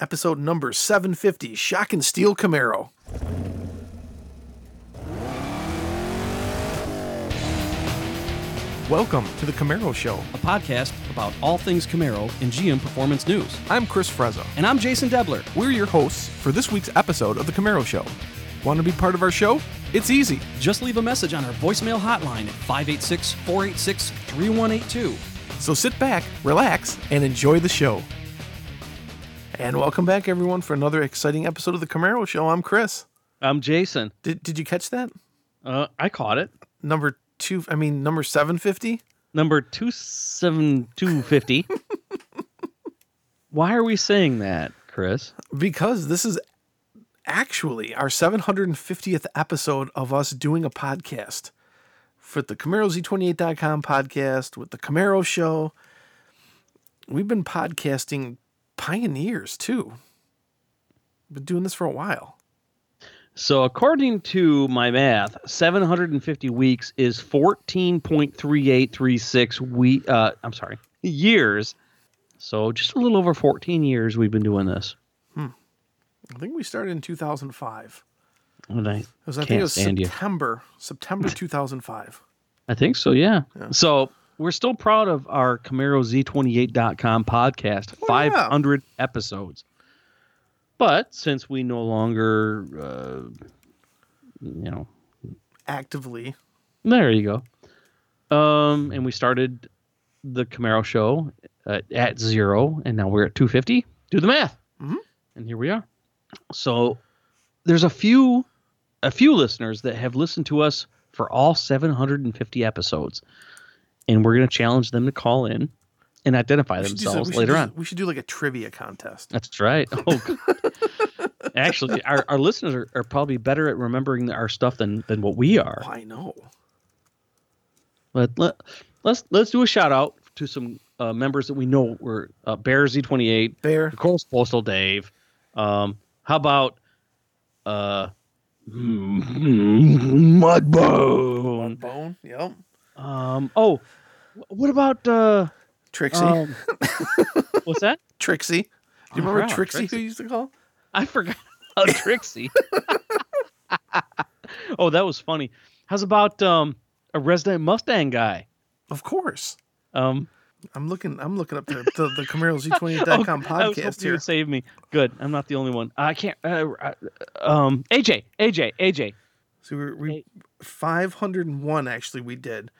episode number 750 Shock and Steel Camaro. Welcome to the Camaro Show. a podcast about all things Camaro and GM Performance News. I'm Chris Frezza. And I'm Jason Debler. We're your hosts for this week's episode of the Camaro Show. Want to be part of our show? It's easy. Just leave a message on our voicemail hotline at 586 486 3182. So sit back, relax, and enjoy the show. And welcome back, everyone, for another exciting episode of the Camaro Show. I'm Chris. I'm Jason. Did, did you catch that? Uh, I caught it. Number two, I mean, number 750? Number two seven two fifty. Why are we saying that, Chris? Because this is actually our 750th episode of us doing a podcast for the CamaroZ28.com podcast with the Camaro Show. We've been podcasting pioneers too. Been doing this for a while. So, according to my math, 750 weeks is 14.3836 week. Uh, I'm sorry, years. So, just a little over 14 years we've been doing this. I think we started in 2005. And I It was, I think it was stand you. September, September 2005. I think so, yeah. So we're still proud of our CamaroZ28.com podcast, Oh, yeah. 500 episodes. But since we no longer, uh, you know, Actively. there you go. Um, and we started the Camaro show at, at zero, and now we're at 250. Do the math. Mhm. And here we are. So there's a few, a few listeners that have listened to us for all 750 episodes, and we're going to challenge them to call in and identify do some- themselves later do- on. We should do like a trivia contest. That's right. Oh, God. actually, our, our listeners are, are probably better at remembering our stuff than than what we are. I know. Let, let let's let's do a shout out to some uh, members that we know were uh, Bear Z28, Bear. of course, Postal Dave. Um, how about uh, Mudbone? Bone. Yep. Um, oh, what about uh, Trixie. um, what's that? Trixie. Do you Oh, remember wow, Trixie, Trixie. who used to call? I forgot about Trixie. oh, that was funny. How's about um, a resident Mustang guy? Of course. Um, I'm looking. I'm looking up the the, the CamaroZ28.com Oh, I was hoping podcast here. would save me. Good. I'm not the only one. I can't. Uh, uh, um, AJ, AJ, AJ. So we, we Hey. 501 actually we did.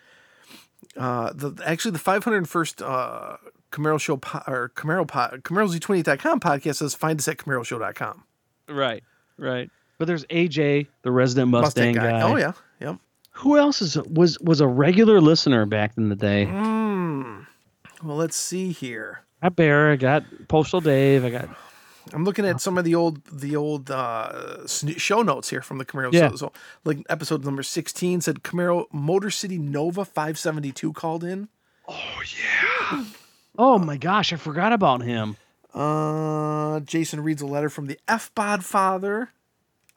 Uh, the actually the 501st uh, Camaro show po- or Camaro po- CamaroZ28.com podcast says find us at CamaroShow.com. Right, right. But there's AJ, the resident Mustang, guy. Oh yeah. Yep. Who else is was was a regular listener back in the day? Hmm. Well, let's see here. I got Bear. I got Postal Dave. I got. I'm looking at some of the old the old uh, show notes here from the Camaro. Yeah. So, so like episode number 16 said Camaro Motor City Nova 572 called in. Oh yeah. Oh my gosh, I forgot about him. Uh, Jason reads a letter from the F Bod father.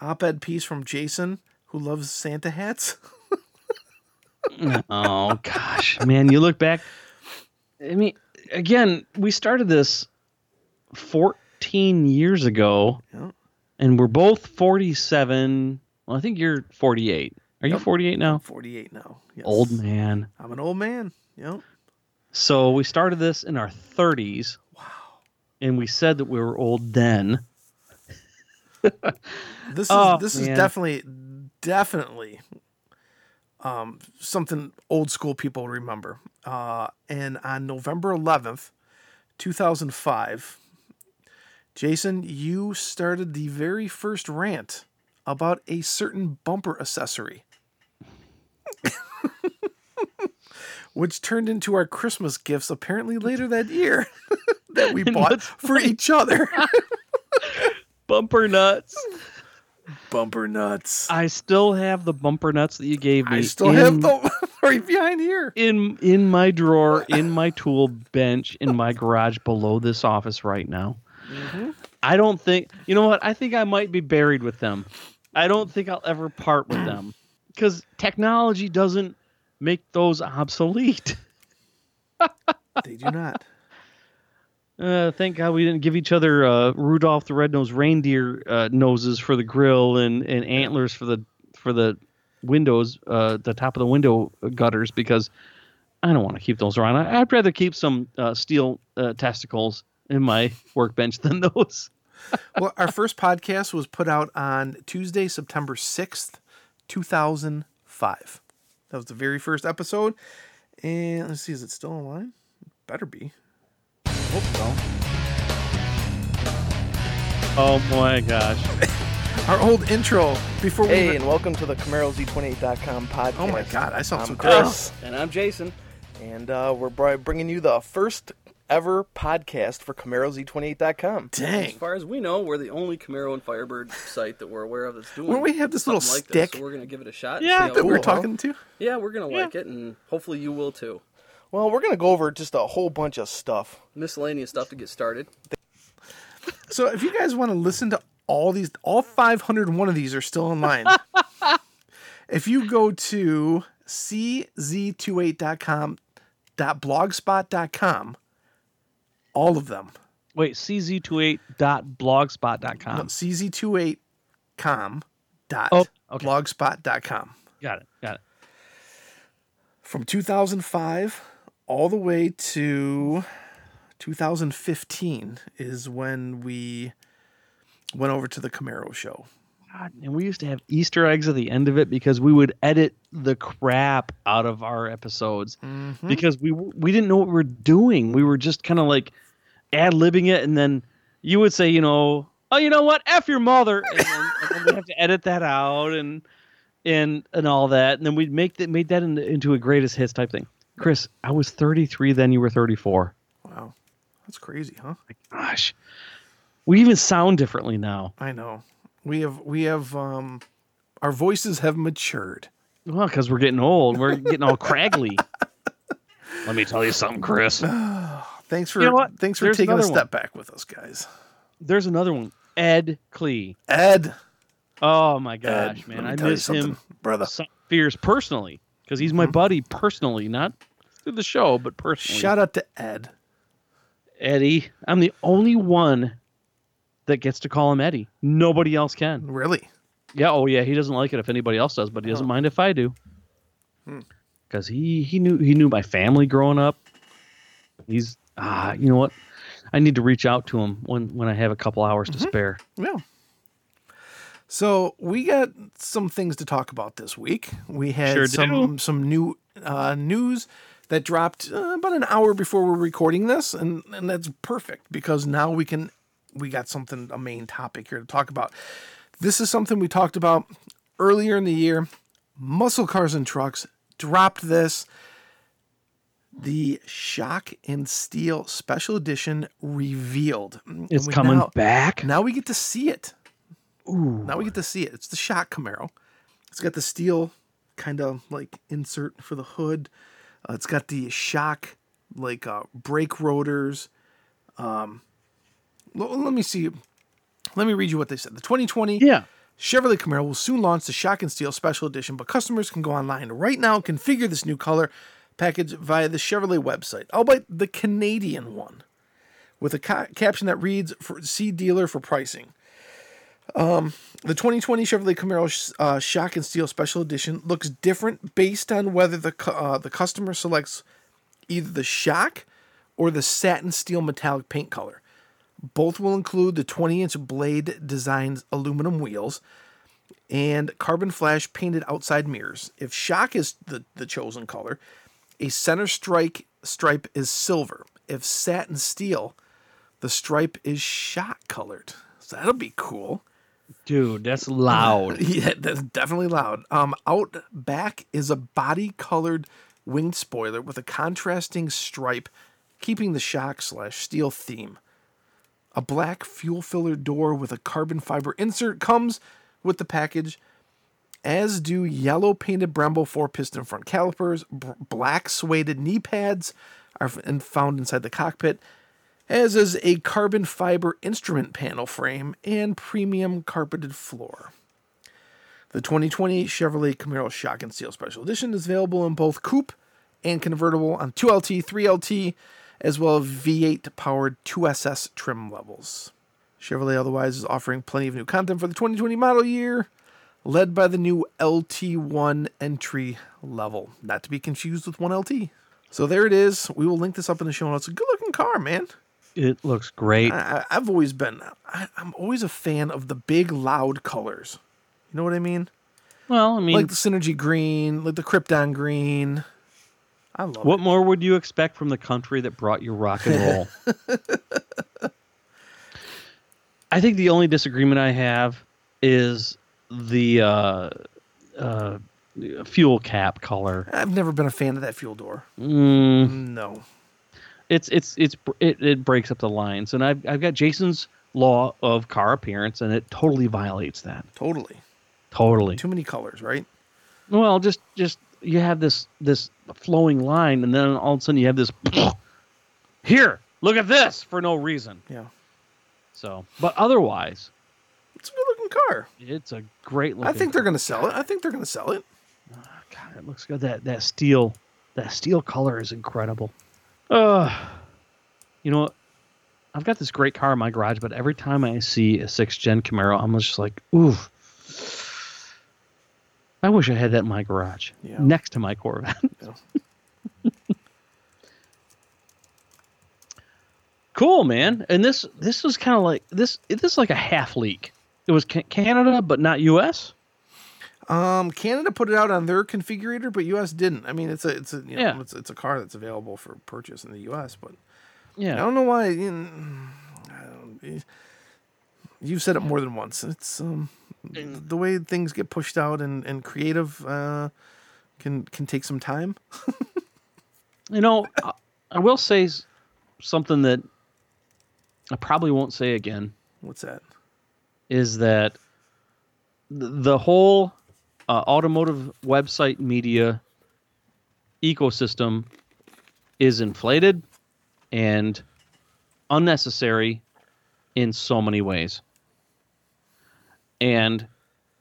Op-ed piece from Jason, who loves Santa hats. oh gosh, man, you look back. I mean, again, we started this 14 years ago, Yeah. and we're both 47. Well, I think you're 48. Are you 48 now? 48 now. Yes. Old man. I'm an old man. Yep. So we started this in our 30s. Wow. And we said that we were old then. This is Oh, this is definitely definitely um, something old school people remember. Uh, and on November 11th, 2005, Jason, you started the very first rant about a certain bumper accessory. Which turned into our Christmas gifts apparently later that year that we bought for each other. Bumper nuts. Bumper nuts. I still have the bumper nuts that you gave me. I still in- have them right behind here. in in my drawer, in my tool bench, in my garage below this office right now. I don't think you know what? I think I might be buried with them. I don't think I'll ever part with them because technology doesn't make those obsolete. They do not. Uh, thank God we didn't give each other uh, Rudolph the Red-Nosed Reindeer uh, noses for the grill and, and antlers for the for the windows, uh, the top of the window gutters because I don't want to keep those around. I, I'd rather keep some uh, steel uh, testicles in my workbench than those. well, our first podcast was put out on Tuesday, September 6th, 2005. That was the very first episode. And let's see, is it still online? Better be. Hope so. Oh my gosh. Our old intro before we. Hey, even- and welcome to the CamaroZ28.com podcast. oh my God, I saw I'm some Chris, And I'm Jason. and uh, we're bringing you the first ever podcast for CamaroZ28.com. As Dang. As far as we know, we're the only Camaro and Firebird site that we're aware of that's doing. Well, we have this little like stick This, so we're gonna give it a shot. Yeah, That it we're goes. talking to. Yeah, we're gonna like it, and hopefully you will too. Well, we're going to go over just a whole bunch of stuff. Miscellaneous stuff to get started. So if you guys want to listen to all these, all 501 of these are still online. if you go to cz28.com, .blogspot.com, all of them, Wait, cz28.blogspot.com. no, cz28com dot Oh, okay. blogspot.com. Got it. Got it. From 2005 all the way to 2015 is when we went over to the Camaro show. God, and we used to have Easter eggs at the end of it because we would edit the crap out of our episodes mm-hmm. because we we didn't know what we were doing. We were just kind of like ad libbing it, and then you would say, you know, oh, you know what, f your mother, and then, and then we have to edit that out and and and all that, and then we make that made that into, into a greatest hits type thing. Chris, I was 33 then. You were 34. Wow. That's crazy, huh? Gosh, we even sound differently now. I know. We have we have um our voices have matured. Well, because we're getting old. We're getting all craggly. Let me tell you something, Chris. Thanks for You know what? thanks for There's taking a step one. back with us, guys. There's another one. Ed Klee. Ed, Oh my gosh, let man. I miss him brother. fierce personally because he's my buddy personally, not through the show, but personally. Shout out to Ed. Eddie. I'm the only one that gets to call him Eddie. Nobody else can. Really? Yeah, oh yeah, he doesn't like it if anybody else does, but he doesn't mind if I do. Because he he knew he knew my family growing up. He's ah, you know what? I need to reach out to him when when I have a couple hours to spare. Yeah. So we got some things to talk about this week. We had Sure some some new uh, news that dropped uh, about an hour before we're recording this, and and that's perfect because now we can we got something a main topic here to talk about. This is something we talked about earlier in the year. Muscle Cars and Trucks dropped this. The Shock and Steel Special Edition revealed. It's coming now- back. Now we get to see it. Ooh. Now we get to see it. It's the Shock Camaro. It's got the steel kind of like insert for the hood. Uh, it's got the shock like uh, brake rotors. Um, let me see. Let me read you what they said. The 2020 Yeah. Chevrolet Camaro will soon launch the Shock and Steel Special Edition, but customers can go online right now and configure this new color package via the Chevrolet website. I'll buy the Canadian one with a ca- caption that reads for see dealer for pricing. Um, the 2020 Chevrolet Camaro uh, Shock and Steel Special Edition looks different based on whether the cu- uh, the customer selects either the shock or the satin steel metallic paint color. Both will include the 20 inch blade designed aluminum wheels and carbon flash painted outside mirrors. If shock is the, the chosen color, a center strike stripe is silver. If satin steel, the stripe is shock colored. So that'll be cool. Dude, that's loud. Yeah, that's definitely loud. Um, out back is a body colored winged spoiler with a contrasting stripe, keeping the shock slash steel theme. A black fuel filler door with a carbon fiber insert comes with the package, as do yellow painted Brembo four piston front calipers. B- black suede knee pads are f- found inside the cockpit, as is a carbon fiber instrument panel frame and premium carpeted floor. The 2020 Chevrolet Camaro Shock and Steel Special Edition is available in both coupe and convertible on 2LT, 3LT, as well as V8 powered 2SS trim levels. Chevrolet otherwise is offering plenty of new content for the 2020 model year, led by the new LT1 entry level, not to be confused with 1LT. So there it is. We will link this up in the show notes. A good looking car, man. It looks great. I, I've always been, I, I'm always a fan of the big, loud colors. You know what I mean? well, I mean, Like the Synergy green, like the Krypton green. I love what it. more would you expect from the country that brought you rock and roll? I think the only disagreement I have is the uh, uh, fuel cap color. I've never been a fan of that fuel door. Mm, No. it's it's it's it, it breaks up the lines, and I've I've got Jason's law of car appearance, and it totally violates that. Totally. Totally. Too many colors, right? Well, just just you have this this flowing line, and then all of a sudden you have this. Here, look at this for no reason. Yeah. So, but otherwise, It's a good looking car. it's a great looking. I think they're going to sell it. I think they're going to sell it. God, it looks good. That that steel, that steel color is incredible. Uh, you know. I've got this great car in my garage, but every time I see a six gen Camaro, I'm just like, ooh. I wish I had that in my garage, Yeah. next to my Corvette. Yeah. cool, man. And this this was kind of like this. This is like a half leak. It was Canada, but not U.S. Um, Canada put it out on their configurator, but US didn't. I mean, it's a it's a you know, Yeah. it's, it's a car that's available for purchase in the US, but yeah, I don't know why. You know, I don't, you've said it more than once. It's um the way things get pushed out and and creative uh, can can take some time. You know, I, I will say something that I probably won't say again What's that? is that th- the whole uh, automotive website media ecosystem is inflated and unnecessary in so many ways. And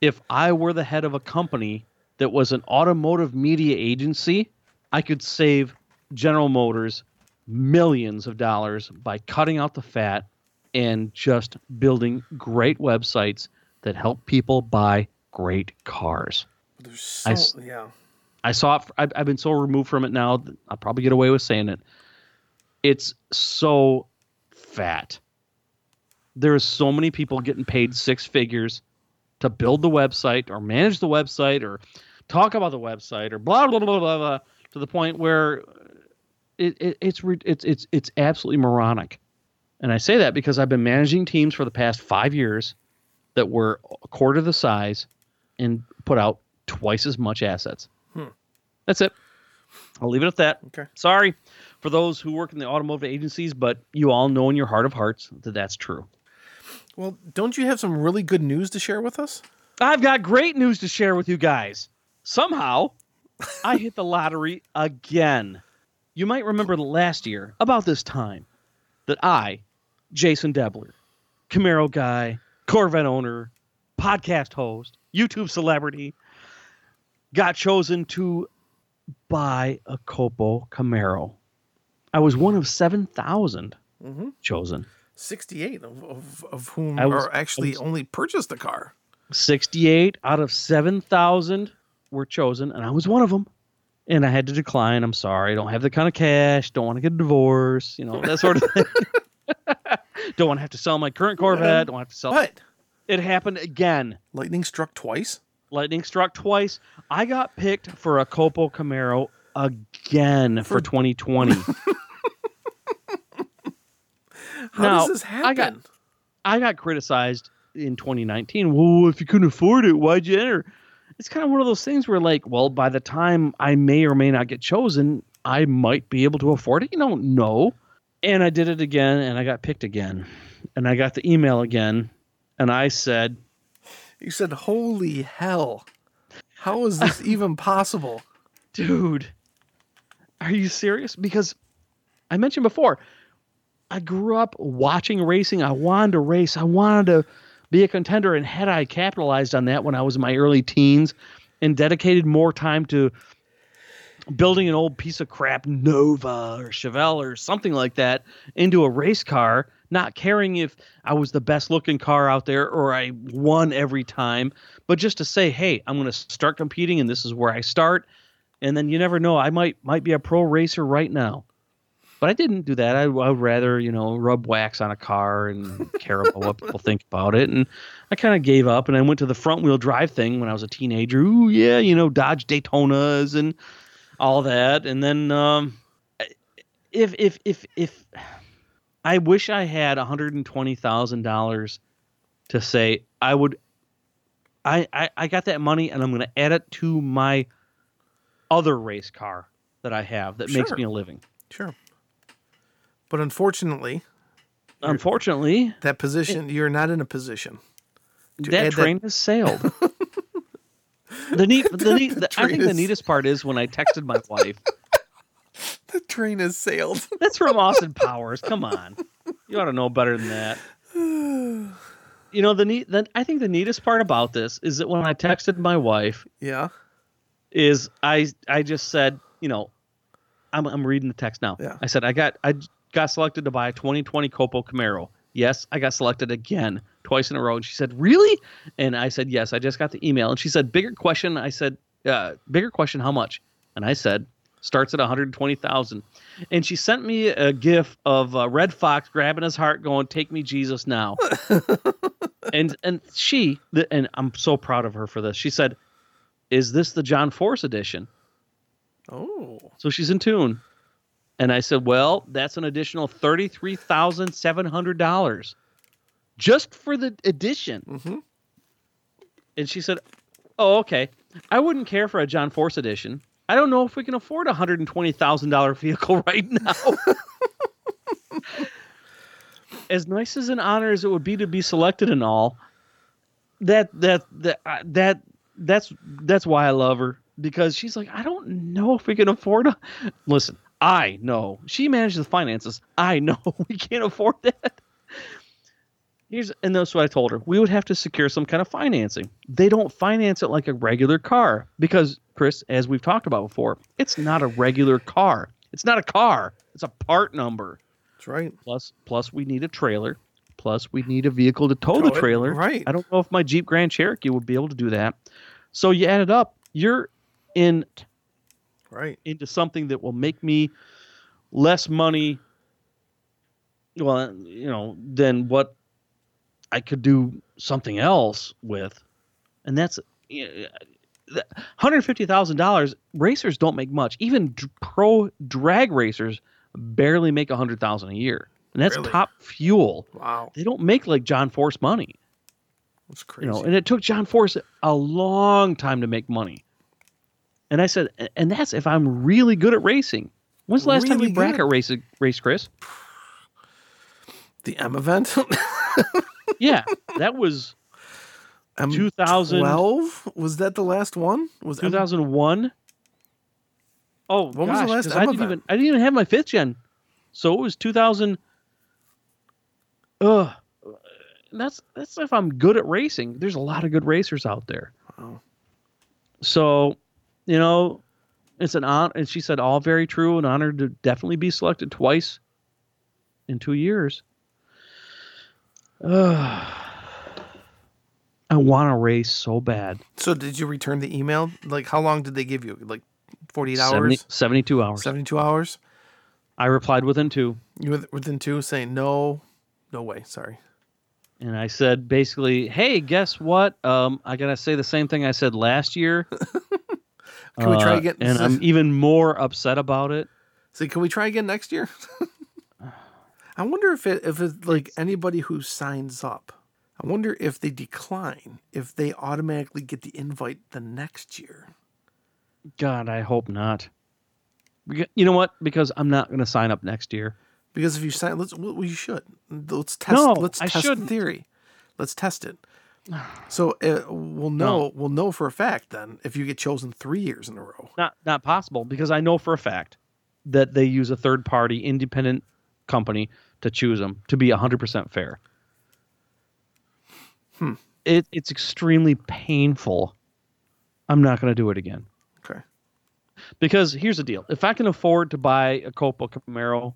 if I were the head of a company that was an automotive media agency, I could save General Motors millions of dollars by cutting out the fat and just building great websites that help people buy great cars. There's so I yeah. I saw it. I've, I've been so removed from it now. that I'll probably get away with saying it. It's so fat. There's so many people getting paid six figures to build the website or manage the website or talk about the website or blah blah blah blah blah to the point where it, it it's it's it's it's absolutely moronic. And I say that because I've been managing teams for the past five years that were a quarter the size and put out twice as much assets. Hmm. That's it. I'll leave it at that. Okay. Sorry for those who work in the automotive agencies, but you all know in your heart of hearts that that's true. Well, don't you have some really good news to share with us? I've got great news to share with you guys. Somehow, I hit the lottery again. You might remember last year, about this time, that I, Jason Debler, Camaro guy, Corvette owner, podcast host, YouTube celebrity, got chosen to buy a Copo Camaro. I was one of 7,000 Mm-hmm. chosen. 68 of, of, of whom was- are actually only purchased a car. 68 out of 7,000 were chosen, and I was one of them. And I had to decline. I'm sorry. I don't have the kind of cash. Don't want to get a divorce. You know, that sort of thing. don't want to have to sell my current Corvette. Don't have to sell. But It happened again. lightning struck twice. Lightning struck twice. I got picked for a Copo Camaro again for, For- 2020. How Now, does this happen? I got- I got criticized in 2019. Well, if you couldn't afford it, why'd you enter? It's kind of one of those things where, like, well, by the time I may or may not get chosen, I might be able to afford it. You don't know. And I did it again, and I got picked again, and I got the email again, and I said, you said, "Holy hell! How is this even possible?" dude, are you serious? Because I mentioned before, I grew up watching racing. I wanted to race. I wanted to be a contender. And had I capitalized on that when I was in my early teens and dedicated more time to building an old piece of crap Nova or Chevelle or something like that into a race car, not caring if I was the best looking car out there or I won every time, but just to say, hey, I'm going to start competing and this is where I start. And then you never know, I might might be a pro racer right now. But I didn't do that. I, I would rather, you know, rub wax on a car and care about what people think about it. And I kind of gave up and I went to the front wheel drive thing when I was a teenager. Ooh, yeah, you know, Dodge Daytonas and all that. And then um, if if if if I wish I had one hundred and twenty thousand dollars to say I would, I, I I got that money and I'm going to add it to my other race car that I have that makes me a living. Sure. But unfortunately, Unfortunately, that position you're not in a position. that train has sailed. the neat, the neat, the, I think the neatest part is when I texted my wife. The train has sailed. That's from Austin Powers. Come on, you ought to know better than that. You know the neat. The, I think the neatest part about this is that when I texted my wife, yeah. is I I just said, you know, I'm I'm reading the text now. Yeah. I said I got I got selected to buy a 2020 Copo Camaro. Yes, I got selected again twice in a row. And she said, "Really?" And I said, "Yes, I just got the email." And she said, "Bigger question." I said, uh, "Bigger question, how much?" And I said, "Starts at 120,000." And she sent me a gif of uh, Redd Foxx grabbing his heart, going, "Take me, Jesus, now." and and she and I'm so proud of her for this. She said, "Is this the John Force edition?" Oh. So she's in tune. And I said, Well, that's an additional $33,700 just for the edition. Mhm. And she said, Oh, okay. I wouldn't care for a John Force edition. I don't know if we can afford a $120,000 vehicle right now. as nice as an honor as it would be to be selected and all, that that that uh, that that's that's why I love her because she's like I don't know if we can afford a listen I know. She manages the finances. I know. We can't afford that. Here's and that's what I told her. We would have to secure some kind of financing. They don't finance it like a regular car because Chris as we've talked about before it's not a regular car. It's not a car. It's a part number. That's right. plus plus we need a trailer. Plus we need a vehicle to tow Tow the it, trailer. Right. i don't know if my jeep grand cherokee would be able to do that. So you add it up. You're in Right. into something that will make me less money well you know than what i could do something else with and that's you know, $150,000 racers don't make much even d- pro drag racers barely make 100,000 a year and that's Really? top fuel Wow. they don't make like John Force money, That's crazy. you know. And it took John Force a long time to make money. And I said, and that's if I'm really good at racing. When's the last time Really you bracket race, race, Chris? the M event. Yeah, that was M 2000 12? Was that the last one? Was M- 2001. Oh, When was the gosh, last M I didn't event? even I didn't even have my fifth gen, so it was 2000. Ugh, that's that's if I'm good at racing. There's a lot of good racers out there. Wow. So, you know, it's an honor. And she said, all very true. An honor to definitely be selected twice in two years. Ugh. I want to race so bad. So did you return the email? Like how long did they give you? Like 48 70 hours? 72 hours. 72 hours? I replied within two. You within two saying no, no way. Sorry. And I said basically, hey, guess what? Um, I gotta say the same thing I said last year. Can we try Uh, again? And I'm even more upset about it. So can we try again next year? I wonder if it if it's like anybody who signs up. I wonder if they decline, if they automatically get the invite the next year. God, I hope not. You know what? Because I'm not gonna sign up next year. Because if you sign, let's well, you should let's test. No, let's I test shouldn't. theory. Let's test it. So uh, we'll know. No. We'll know for a fact then if you get chosen three years in a row. Not not possible because I know for a fact that they use a third party independent company to choose them to be 100% fair. Hmm. It, it's extremely painful. I'm not going to do it again. Okay. Because here's the deal: if I can afford to buy a Copo Camaro,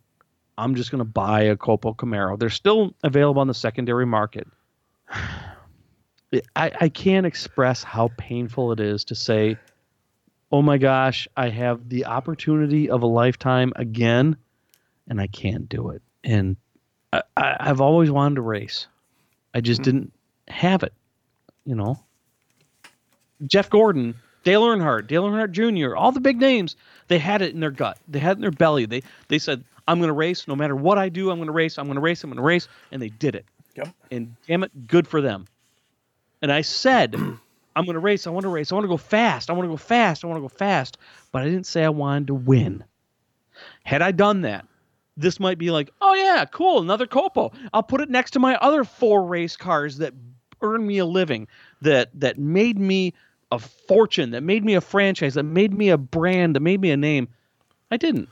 I'm just going to buy a Copo Camaro. They're still available on the secondary market. I, I can't express how painful it is to say, "Oh my gosh, I have the opportunity of a lifetime again, and I can't do it." And I, I, I've always wanted to race. I just hmm. didn't have it, you know. Jeff Gordon, Dale Earnhardt, Dale Earnhardt Jr., all the big names, they had it in their gut. They had it in their belly. They they said, I'm going to race no matter what I do. I'm going to race. I'm going to race. I'm going to race. And they did it. Yep. And damn it, good for them. And I said, I'm going to race. I want to race. I want to go fast. I want to go fast. I want to go fast. But I didn't say I wanted to win. Had I done that, this might be like, oh yeah, cool, another Copo. I'll put it next to my other four race cars that earned me a living, that that made me a fortune, that made me a franchise, that made me a brand, that made me a name. I didn't.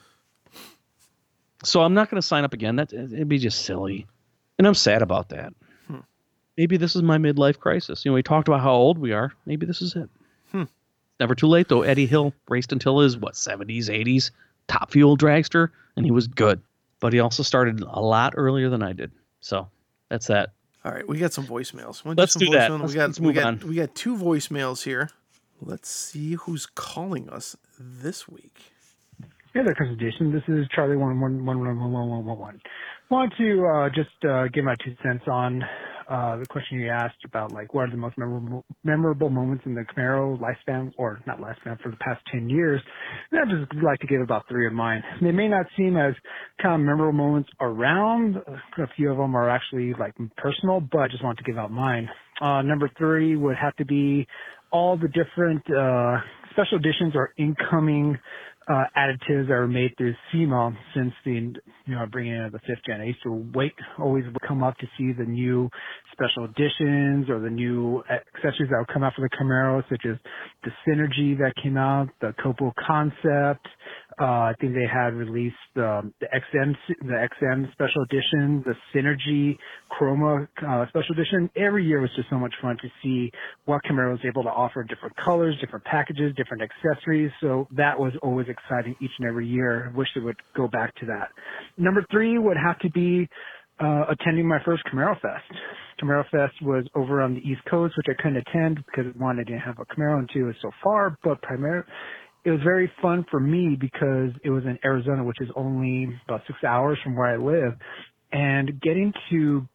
So I'm not going to sign up again. That it'd be just silly, and I'm sad about that. Maybe this is my midlife crisis. You know, we talked about how old we are. Maybe this is it. Never too late though. Eddie Hill raced until his what 70s, 80s, top fuel dragster, and he was good. But he also started a lot earlier than I did. So that's that. All right, we got some voicemails. Wanna Let's some do that. Let's- we got let's we move got on. we got two voicemails here. Let's see who's calling us this week. Hey there, presentation. This is Charlie one one one one one one one one one. Want to uh, just uh, give my two cents on uh, the question you asked about like what are the most memorable memorable moments in the Camaro lifespan, or not lifespan, for the past ten years. And I'd just like to give about three of mine. They may not seem as kind of memorable moments around. A few of them are actually like personal, but I just want to give out mine. Uh, number three would have to be all the different uh, special editions or incoming Uh, additives that are made through SEMA since the you know bringing in the fifth gen. I used to wait always come up to see the new special editions or the new accessories that would come out for the Camaro, such as the Synergy that came out, the Copo Concept. I think they had released the XM the XM special edition, the Synergy Chroma uh, special edition. Every year was just so much fun to see what Camaro was able to offer different colors, different packages, different accessories. So that was always exciting each and every year. I wish they would go back to that. Number three would have to be uh, attending my first Camaro Fest. Camaro Fest was over on the East Coast, which I couldn't attend because one, I didn't have a Camaro, and two, it was so far. But primarily, it was very fun for me because it was in Arizona, which is only about six hours from where I live, and getting to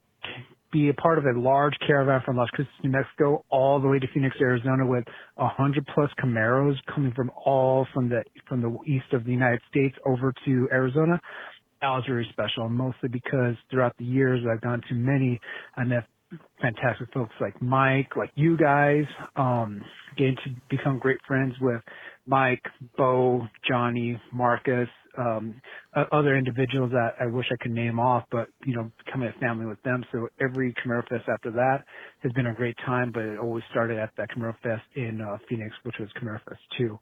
be a part of a large caravan from Las Cruces, New Mexico, all the way to Phoenix, Arizona, with a hundred plus Camaros coming from all from the from the east of the United States over to Arizona. That was very special, mostly because throughout the years I've gone to many, I met fantastic folks like Mike, like you guys, um, getting to become great friends with Mike, Bo, Johnny, Marcus, um, other individuals that I wish I could name off, but you know, becoming a family with them. So every Camaro Fest after that has been a great time, but it always started at that Camaro Fest in uh, Phoenix, which was Camaro Fest 2.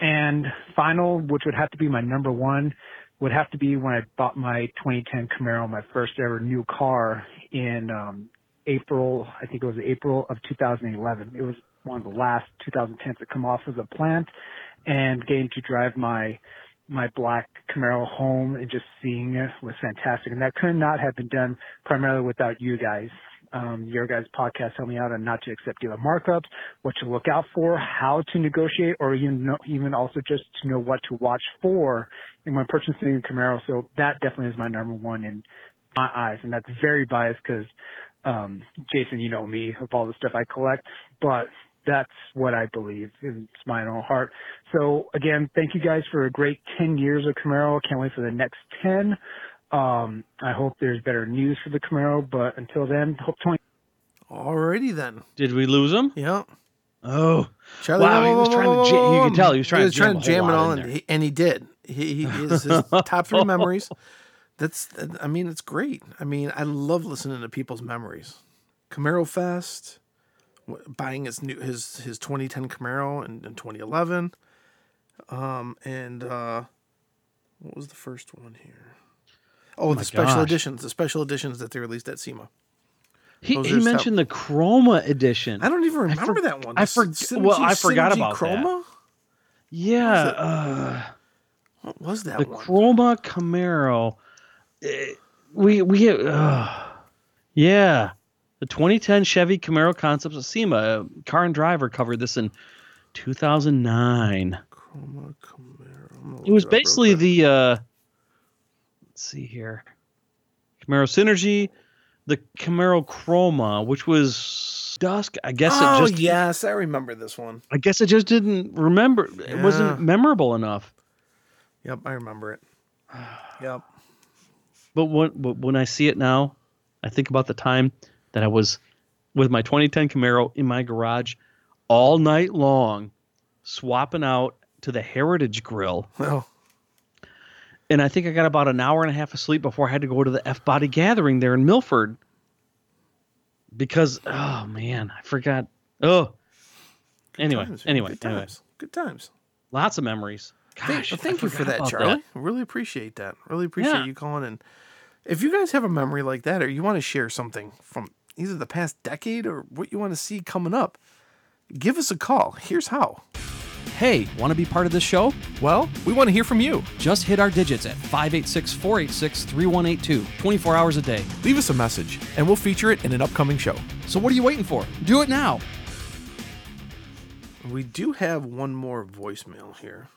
And final, which would have to be my number one, would have to be when I bought my 2010 Camaro, my first ever new car in um, April, I think it was April of 2011. It was one of the last 2010s to come off of the plant and getting to drive my my black Camaro home and just seeing it was fantastic. And that could not have been done primarily without you guys. Um, your guys' podcast helped me out on not to accept dealer markups, what to look out for, how to negotiate, or even even also just to know what to watch for in when purchasing a Camaro. So that definitely is my number one in my eyes, and that's very biased because um, Jason, you know me of all the stuff I collect, but that's what I believe. It's my own heart. So again, thank you guys for a great 10 years of Camaro. Can't wait for the next 10. Um, I hope there's better news for the Camaro, but until then, hope 20. Alrighty then. Did we lose him? Yeah. Oh, Charlie, Wow, whoa, he whoa, was trying to whoa, ja- whoa, you whoa. could tell he was trying he to jam trying a to jam whole it all in in, there. He- and he did. He, he his, his top three memories. That's, I mean, it's great. I mean, I love listening to people's memories. Camaro Fest, w- buying his new his his 2010 Camaro in, in 2011, um, and uh, what was the first one here? Oh, the special gosh. editions, the special editions that they released at SEMA. he, he mentioned the Chroma edition. I don't even remember for- that one. I The forg- Synergy- well, I forgot Synergy about that. Chroma? Yeah, uh, What was that the one? Chroma Camaro. Eh, we we uh, yeah, the 2010 Chevy Camaro Concepts of SEMA. Car and Driver covered this in 2009. Chroma Camaro. It was look up real basically the uh let's see here. Camaro Synergy, the Camaro Chroma, which was dusk. I guess oh it just yes, I remember this one. I guess it just didn't remember it wasn't memorable enough. Yep, I remember it. Yep. But when but when I see it now, I think about the time that I was with my 2010 Camaro in my garage all night long, swapping out to the Heritage Grill. Well, and I think I got about an hour and a half of sleep before I had to go to the F Body Gathering there in Milford. Because oh man, I forgot. Oh, anyway, times, anyway, good anyway, times. Good times. lots of memories. Thank, Gosh, I thank you for that, Charlie. Really appreciate that. Really appreciate Yeah. you calling in. If you guys have a memory like that, or you want to share something from either the past decade or what you want to see coming up, give us a call. Here's how. Hey, want to be part of this show? Well, we want to hear from you. Just hit our digits at 586 486 3182, 24 hours a day. Leave us a message, and we'll feature it in an upcoming show. So what are you waiting for? Do it now. We do have one more voicemail here.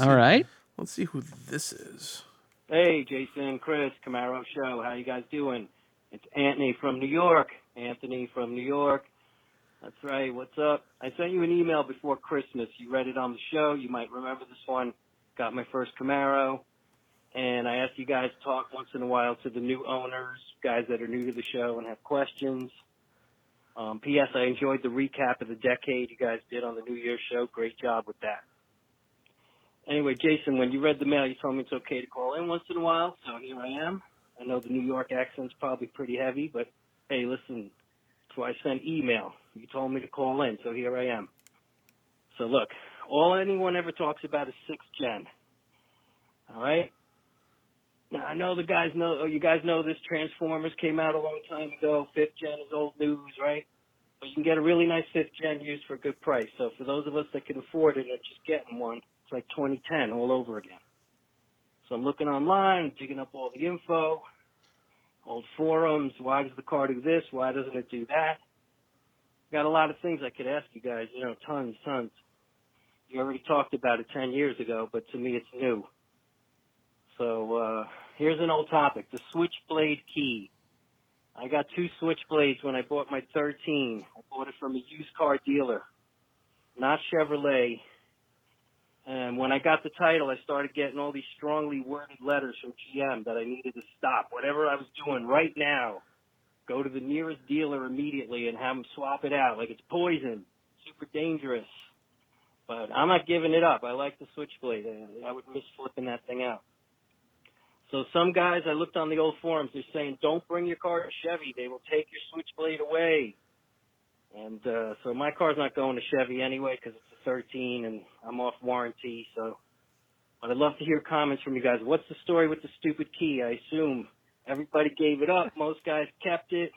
All right. Let's see who this is. Hey, Jason, Chris, Camaro Show. How you guys doing? It's Anthony from New York. Anthony from New York. That's right. What's up? I sent you an email before Christmas. You read it on the show. You might remember this one. Got my first Camaro. And I asked you guys to talk once in a while to the new owners, guys that are new to the show and have questions. Um, P.S. I enjoyed the recap of the decade you guys did on the New Year's show. Great job with that. Anyway, Jason, when you read the mail, you told me it's okay to call in once in a while, so here I am. I know the New York accent's probably pretty heavy, but hey, listen, why I sent email. You told me to call in, so here I am. So look, all anyone ever talks about is sixth gen. All right. Now I know the guys know. Oh, you guys know this Transformers came out a long time ago. Fifth gen is old news, right? But you can get a really nice fifth gen used for a good price. So for those of us that can afford it, are just getting one. It's like 2010 all over again. So I'm looking online, digging up all the info, old forums. Why does the car do this? Why doesn't it do that? Got a lot of things I could ask you guys. You know, tons, tons. You already talked about it 10 years ago, but to me it's new. So uh, here's an old topic: the switchblade key. I got two switchblades when I bought my 13. I bought it from a used car dealer, not Chevrolet. And when I got the title, I started getting all these strongly worded letters from GM that I needed to stop whatever I was doing right now. Go to the nearest dealer immediately and have them swap it out like it's poison, super dangerous. But I'm not giving it up. I like the switchblade. I- would miss flipping that thing out. So some guys, I looked on the old forums, they're saying, don't bring your car to Chevy. They will take your switchblade away. And uh, so my car's not going to Chevy anyway because it's 13 and I'm off warranty. So, but I'd love to hear comments from you guys. What's the story with the stupid key? I assume everybody gave it up. Most guys kept it.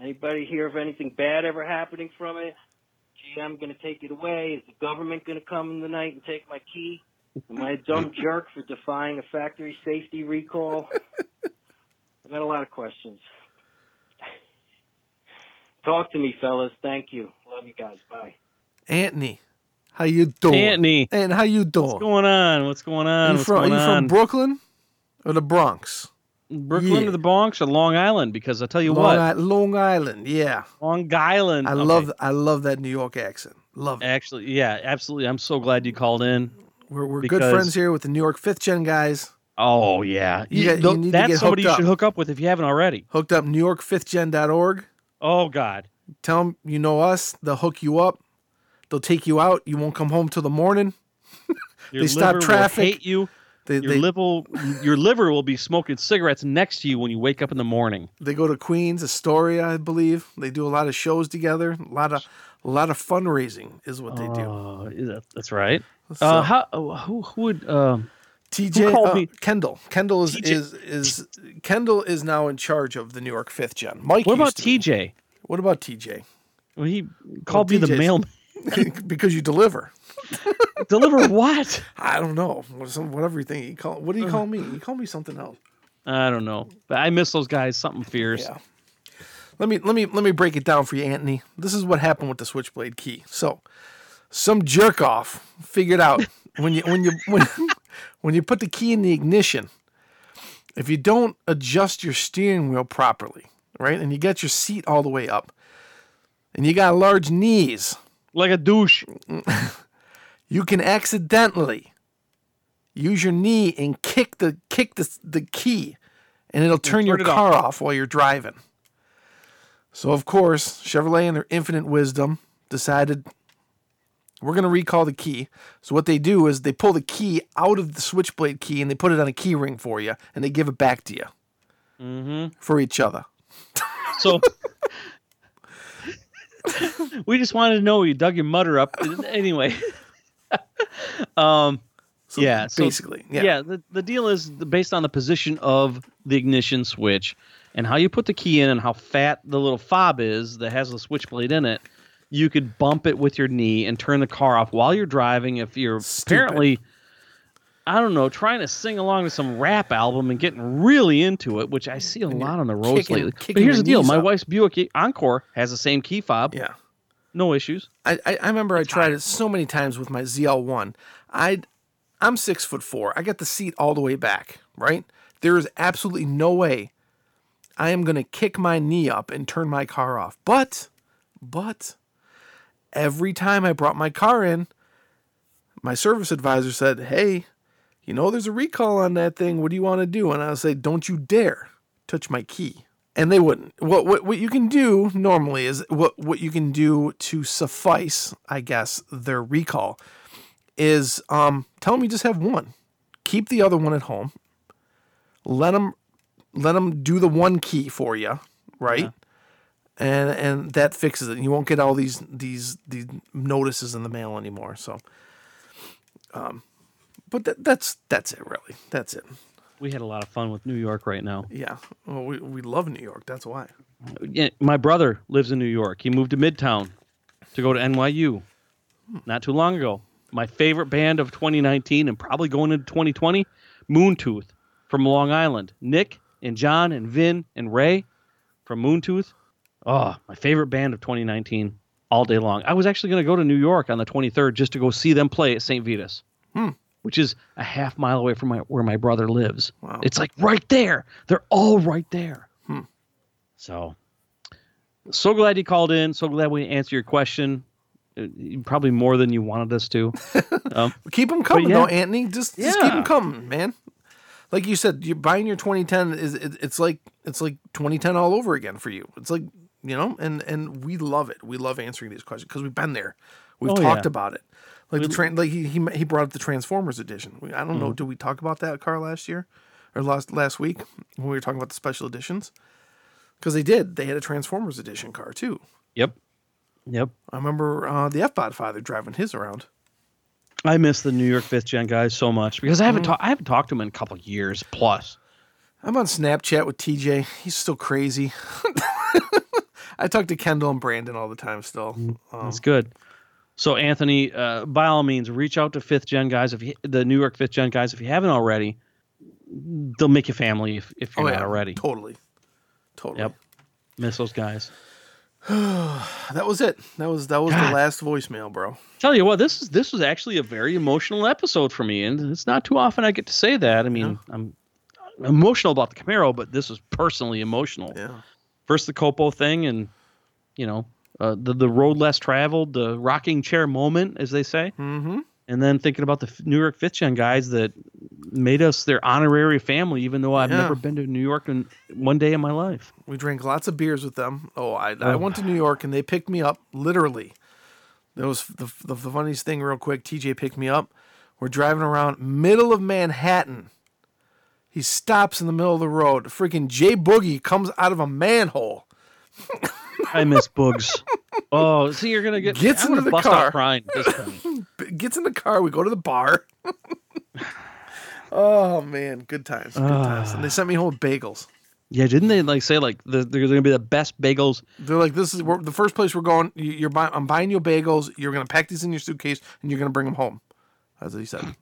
Anybody hear of anything bad ever happening from it? GM going to take it away? Is the government going to come in the night and take my key? Am I a dumb jerk for defying a factory safety recall? I've got a lot of questions. Talk to me, fellas. Thank you. Love you guys. Bye. Anthony, how you doing? Anthony, And how you doing? what's going on? What's going on? you What's from, are you on? from Brooklyn or the Bronx? Brooklyn Yeah. or the Bronx or Long Island? Because I tell you Long, what, I- Long Island, yeah. Long Island. I Okay. love I love that New York accent. Love it. Actually, yeah, absolutely. I'm so glad you called in. We're, we're good friends here with the New York fifth gen guys. Oh yeah, You got- you need to that's get somebody you should hook up with if you haven't already. Hooked up New NewYork5thGen.org. Oh God, Tell them you know us. They'll hook you up. They'll take you out. You won't come home till the morning. They stop traffic. Hate you. They Your they, liver, your liver will be smoking cigarettes next to you when you wake up in the morning. they go to Queens, Astoria, I believe. They do a lot of shows together. A lot of a lot of fundraising is what they do. Oh, that's right. So- Uh, how? Who? Who would? Um, TJ called uh. Kendall. Kendall is, TJ is is Kendall is now in charge of the New York Fifth Gen. Mike. what about to be. TJ? What about TJ? Well, he called me the TJ's mail. because you deliver. Deliver what? I don't know. Some- Whatever you think. You call, what do you call me? You call me something else. I don't know. But I miss those guys. Something fierce. Yeah. Let me let me let me break it down for you, Anthony. This is what happened with the switchblade key. So, some jerk off figured out when you when you when when you put the key in the ignition, if you don't adjust your steering wheel properly, right, and you get your seat all the way up, and you got large knees, Like a douche. you can accidentally use your knee and kick the kick the the key, and it'll turn your turn it off. car off while you're driving. So of course, Chevrolet in their infinite wisdom decided we're going to recall the key. So what they do is they pull the key out of the switchblade key and they put it on a key ring for you and they give it back to you Mm-hmm. for each other. So we just wanted to know you dug your mutter up. Anyway. um So yeah, so- basically, yeah. yeah, the, the deal is based on the position of the ignition switch and how you put the key in and how fat the little fob is that has the switchblade in it. You could bump it with your knee and turn the car off while you're driving. If you're Stupid. apparently, I don't know, trying to sing along to some rap album and getting really into it, which I see a And lot on the roads kicking- lately. kicking But here's the deal: my up. wife's Buick Encore has the same key fob, Yeah. no issues. I, I, I remember I tried it so many times with my ZL1. I I'm six foot four. I got the seat all the way back, right? There is absolutely no way I am gonna kick my knee up and turn my car off. But but every time I brought my car in, my service advisor said, Hey, you know there's a recall on that thing. What do you want to do? And I would say, Don't you dare touch my key. And they wouldn't. What what what you can do normally is what what you can do to suffice, I guess, their recall is um tell them you just have one. Keep the other one at home. Let them let them do the one key for you, right? And and that fixes it. You won't get all these these these notices in the mail anymore. So um but that, that's that's it really. That's it. We had a lot of fun with New York right now. Yeah. Well, we we love New York. That's why. Yeah, my brother lives in New York. He moved to Midtown to go to NYU not too long ago. My favorite band of 2019 and probably going into 2020, Moon Tooth from Long Island. Nick and John and Vin and Ray from Moon Tooth. Oh, my favorite band of 2019 all day long. I was actually going to go to New York on the 23rd just to go see them play at St. Vitus, hmm. Which is a half mile away from my, where my brother lives. Wow. It's like right there. They're all right there. So, so glad you called in. So glad we answered your question. Uh, Probably more than you wanted us to. Um, Keep them coming yeah. though, Anthony. Just just keep them coming, man. Like you said, you're buying your 2010 is it, it's like it's like 2010 all over again for you. It's like you know, and and we love it. We love answering these questions because we've been there. We've Oh, talked yeah. about it. Like the train, like he, he he brought up the Transformers edition. We- I don't Mm-hmm. know. Did we talk about that car last year or last last week when we were talking about the special editions? Because they did. They had a Transformers edition car too. yep. Yep. I remember uh, the F Bod father driving his around. I miss the New York fifth gen guys so much because I haven't talked. I haven't talked to them in a couple of years plus. I'm on Snapchat with TJ. He's still crazy. I talk to Kendall and Brandon all the time still. Um, That's good. So Anthony, uh, by all means, reach out to fifth gen guys if you, the New York fifth gen guys if you haven't already. They'll make you family if, if you're oh, not yeah, already. Totally. Totally. Yep. Miss those guys. That was it. That was that was God. the last voicemail, bro. Tell you what, this is this was actually a very emotional episode for me, and it's not too often I get to say that. I mean, I'm emotional about the Camaro, but this was personally emotional. Yeah. First the Copo thing, and you know, uh, the the road less traveled, the rocking chair moment, as they say, Mm-hmm. and then thinking about the New York fifth gen guys that made us their honorary family, even though I've Yeah. never been to New York in one day in my life. We drank lots of beers with them. Oh, I, I Oh. went to New York and they picked me up literally. That was the, the, the funniest thing, real quick. TJ picked me up. We're driving around middle of Manhattan. He stops in the middle of the road. Freaking Jay Boogie comes out of a manhole. I miss Boogs. Oh, see, you're gonna get Gets I'm into the bust car. out crying this point. gets in the car. We go to the bar. oh man, good times, good ah. times. And they sent me home with bagels. Yeah, didn't they like say like the, they're going to be the best bagels? They're like, "This is we're, the first place we're going. You, you're buying. I'm buying you bagels. You're gonna pack these in your suitcase, and you're gonna bring them home." That's what he said.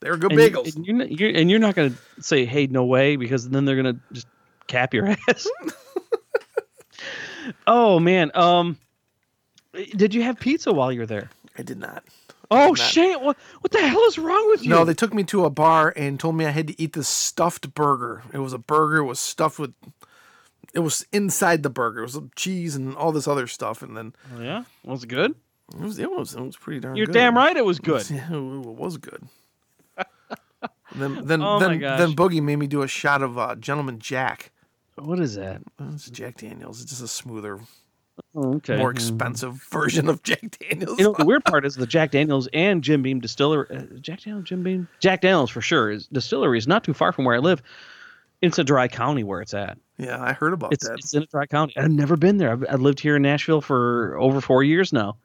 They're good and, bagels. And you're, not, you're, and you're not going to say, "Hey, no way," because then they're going to just cap your ass. Oh man, um, did you have pizza while you were there? I did not. Oh not. shit! What what the hell is wrong with you? No, they took me to a bar and told me I had to eat this stuffed burger. It was a burger. It was stuffed with. It was inside the burger. It was cheese and all this other stuff, and then Oh, yeah, was it good? it was it was it was pretty darn You're good. damn right, it was good. Yeah, it was good. then then Oh then then Boogie made me do a shot of uh, Gentleman Jack. What is that? It's Jack Daniels. It's just a smoother, Oh, okay. more expensive version of Jack Daniels. You know, the weird part is the Jack Daniels and Jim Beam distillery. Uh, Jack Daniels, Jim Beam, Jack Daniels for sure. Is distillery is not too far from where I live. It's a dry county where it's at. yeah, I heard about It's that. it's in a dry county. I've never been there. I've, I've lived here in Nashville for over four years now,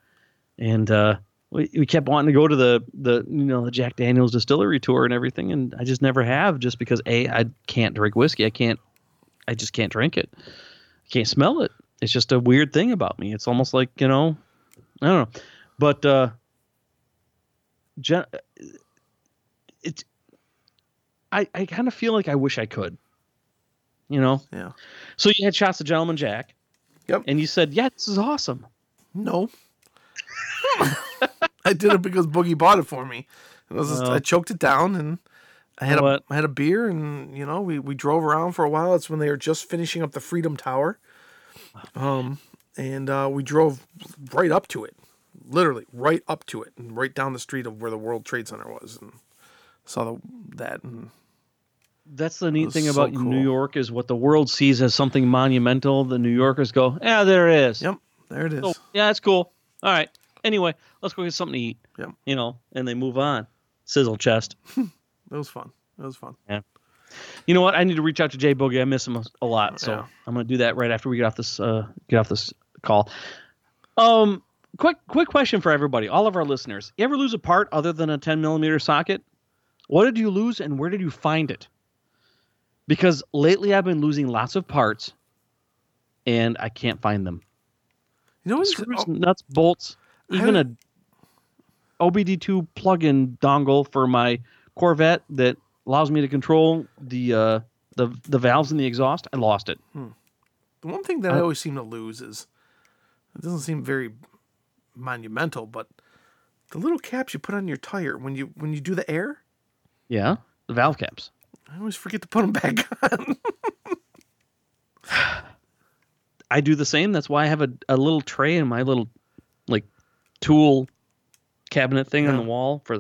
and uh, we, we kept wanting to go to the the you know the Jack Daniels distillery tour and everything, and I just never have, just because a I can't drink whiskey. I can't. I just can't drink it. I can't smell it. It's just a weird thing about me. It's almost like you know, I don't know, but uh, Gen- it's. I I kind of feel like I wish I could. You know. Yeah. So you had shots of Gentleman Jack. Yep. And you said, "Yeah, this is awesome." No. I did it because Boogie bought it for me. It just, Well. I choked it down and I had know a what? I had a beer and you know we, we drove around for a while. It's when they were just finishing up the Freedom Tower, um, and uh, we drove right up to it, literally right up to it, and right down the street of where the World Trade Center was, and saw the, that. And That's the neat thing so about cool. New York is what the world sees as something monumental. The New Yorkers go, "Yeah, there it is. yep, there it is. Yeah, that's cool. All right. Anyway, let's go get something to eat." Yep. You know, and they move on. Sizzle chest. It was fun. It was fun. Yeah. You know what? I need to reach out to Jay Boogie. I miss him a, a lot, so Yeah. I'm going to do that right after we get off this uh, get off this call. Um, quick quick question for everybody, all of our listeners. You ever lose a part other than a 10 millimeter socket? What did you lose, and where did you find it? Because lately I've been losing lots of parts, and I can't find them. You know what's Screws, oh, nuts, bolts, even a OBD2 plug-in dongle for my Corvette that allows me to control the uh, the the valves in the exhaust. I lost it. The one thing that I always seem to lose is it doesn't seem very monumental, but the little caps you put on your tire when you when you do the air, Yeah, the valve caps. I always forget to put them back on. I do the same. That's why I have a, a little tray in my little like tool cabinet thing on the wall for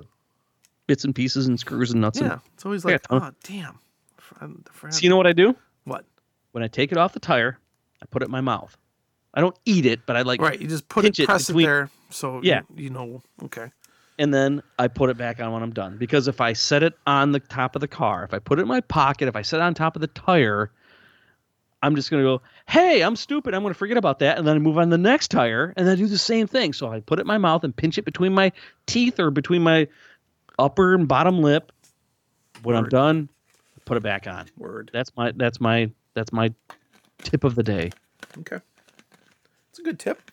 bits and pieces and screws and nuts. yeah, And, it's always like, oh damn. Forgot- uh, so you know what I do? what? When I take it off the tire, I put it in my mouth. I don't eat it, but I like Right, you just put it, it press between- it there, so Yeah. you, you know. Okay, and then I put it back on when I'm done. Because if I set it on the top of the car, if I put it in my pocket, if I set it on top of the tire, I'm just gonna go, hey, I'm stupid. I'm gonna forget about that, and then I move on the next tire, and then I do the same thing. So I put it in my mouth and pinch it between my teeth or between my upper and bottom lip. When I'm done, put it back on. word. That's my that's my that's my tip of the day. Okay, it's a good tip.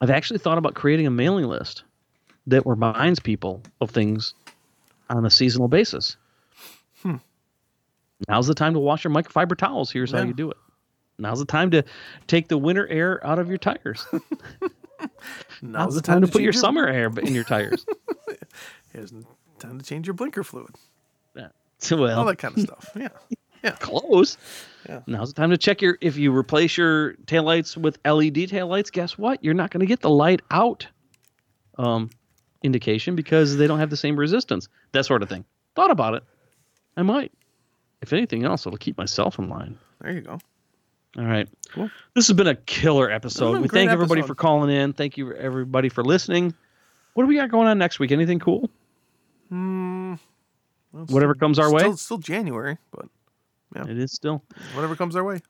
I've actually thought about creating a mailing list that reminds people of things on a seasonal basis. Hmm. Now's the time to wash your microfiber towels. Here's how you do it. Now's the time to take the winter air out of your tires. Now's, the time, to, put your change summer air in your tires. Here's time to change your blinker fluid. Yeah. well, All that kind of stuff. Yeah, Yeah. close. Yeah. Now's the time to check your. If you replace your taillights with LED taillights, guess what? You're not going to get the light out um, indication because they don't have the same resistance. That sort of thing. Thought about it. I might. If anything else, it'll keep myself in line. there you go. All right. Cool. This has been a killer episode. a We thank everybody episode. for calling in. Thank you everybody for listening. What do we got going on next week? Anything cool? Well, Whatever still- comes our way? Still, it's still January, but It is still. whatever comes our way.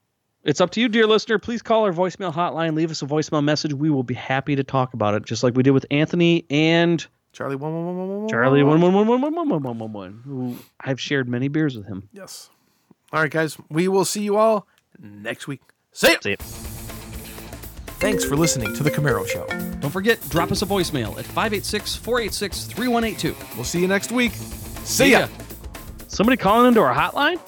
It's up to you, dear listener. Please call our voicemail hotline. Leave us a voicemail message. We will be happy to talk about it, just like we did with Anthony and Charlie one one one one one one. Charlie one one one one one one one one one one. Who I've shared many beers with him. Yes. All right, guys. We will see you all next week. See ya. See ya. Thanks for listening to The Camaro Show. Don't forget, drop us a voicemail at 586 486 3182. We'll see you next week. See ya. Somebody calling into our hotline?